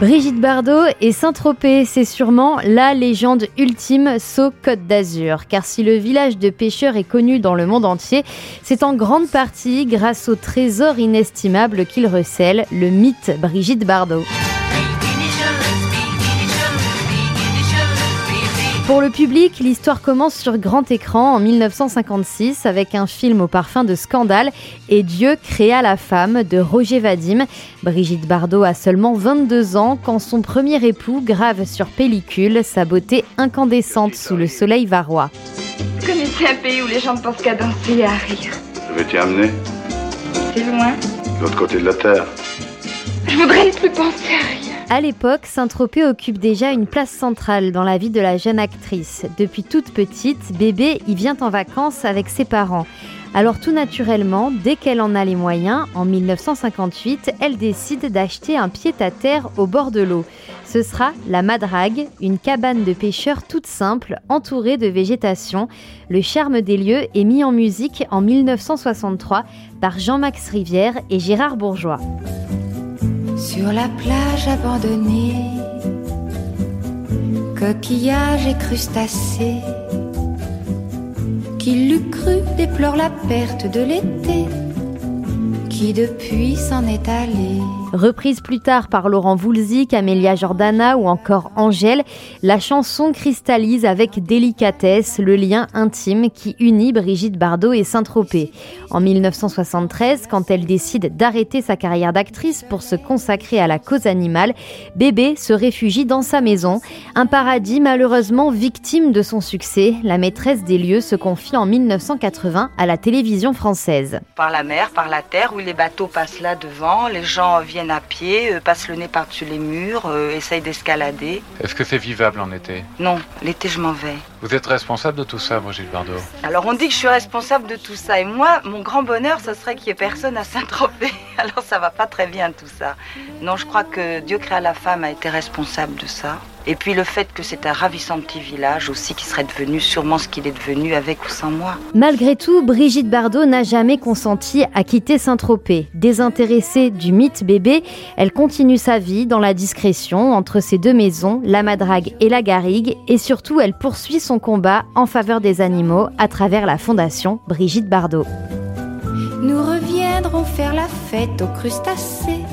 Brigitte Bardot et Saint-Tropez, c'est sûrement la légende ultime saut Côte d'Azur. Car si le village de pêcheurs est connu dans le monde entier, c'est en grande partie grâce au trésor inestimable qu'il recèle, le mythe Brigitte Bardot. Pour le public, l'histoire commence sur grand écran en 1956 avec un film au parfum de scandale et Dieu créa la femme de Roger Vadim. Brigitte Bardot a seulement 22 ans quand son premier époux grave sur pellicule sa beauté incandescente sous le soleil varois. Vous connaissez un pays où les gens ne pensent qu'à danser et à rire Je vais t'y amener, C'est loin. de l'autre côté de la terre. Je voudrais ne plus penser à rien. À l'époque, Saint-Tropez occupe déjà une place centrale dans la vie de la jeune actrice. Depuis toute petite, bébé y vient en vacances avec ses parents. Alors tout naturellement, dès qu'elle en a les moyens, en 1958, elle décide d'acheter un pied-à-terre au bord de l'eau. Ce sera la Madrague, une cabane de pêcheurs toute simple, entourée de végétation. Le charme des lieux est mis en musique en 1963 par Jean-Max Rivière et Gérard Bourgeois. Sur la plage abandonnée, coquillages et crustacés, qui l'eût cru déplore la perte de l'été, qui depuis s'en est allé. Reprise plus tard par Laurent Voulzy, Amélia Jordana ou encore Angèle, la chanson cristallise avec délicatesse le lien intime qui unit Brigitte Bardot et Saint-Tropez. En 1973, quand elle décide d'arrêter sa carrière d'actrice pour se consacrer à la cause animale, Bébé se réfugie dans sa maison. Un paradis malheureusement victime de son succès, la maîtresse des lieux se confie en 1980 à la télévision française. par la mer, par la terre, où les bateaux passent là devant, les gens viennent à pied, euh, passent le nez par-dessus les murs, euh, essayent d'escalader. Est-ce que c'est vivable en été? Non, l'été je m'en vais. Vous êtes responsable de tout ça, Brigitte Bardot? Alors on dit que je suis responsable de tout ça, et moi, mon grand bonheur, ce serait qu'il n'y ait personne à Saint-Tropez. Alors ça va pas très bien tout ça. Non, je crois que Dieu créa la femme a été responsable de ça. Et puis le fait que c'est un ravissant petit village aussi qui serait devenu sûrement ce qu'il est devenu avec ou sans moi. Malgré tout, Brigitte Bardot n'a jamais consenti à quitter Saint-Tropez. Désintéressée du mythe bébé, elle continue sa vie dans la discrétion entre ses deux maisons, la Madrague et la Garrigue, et surtout elle poursuit son combat en faveur des animaux à travers la fondation Brigitte Bardot. Nous reviendrons faire la fête aux crustacés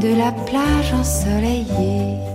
de la plage ensoleillée.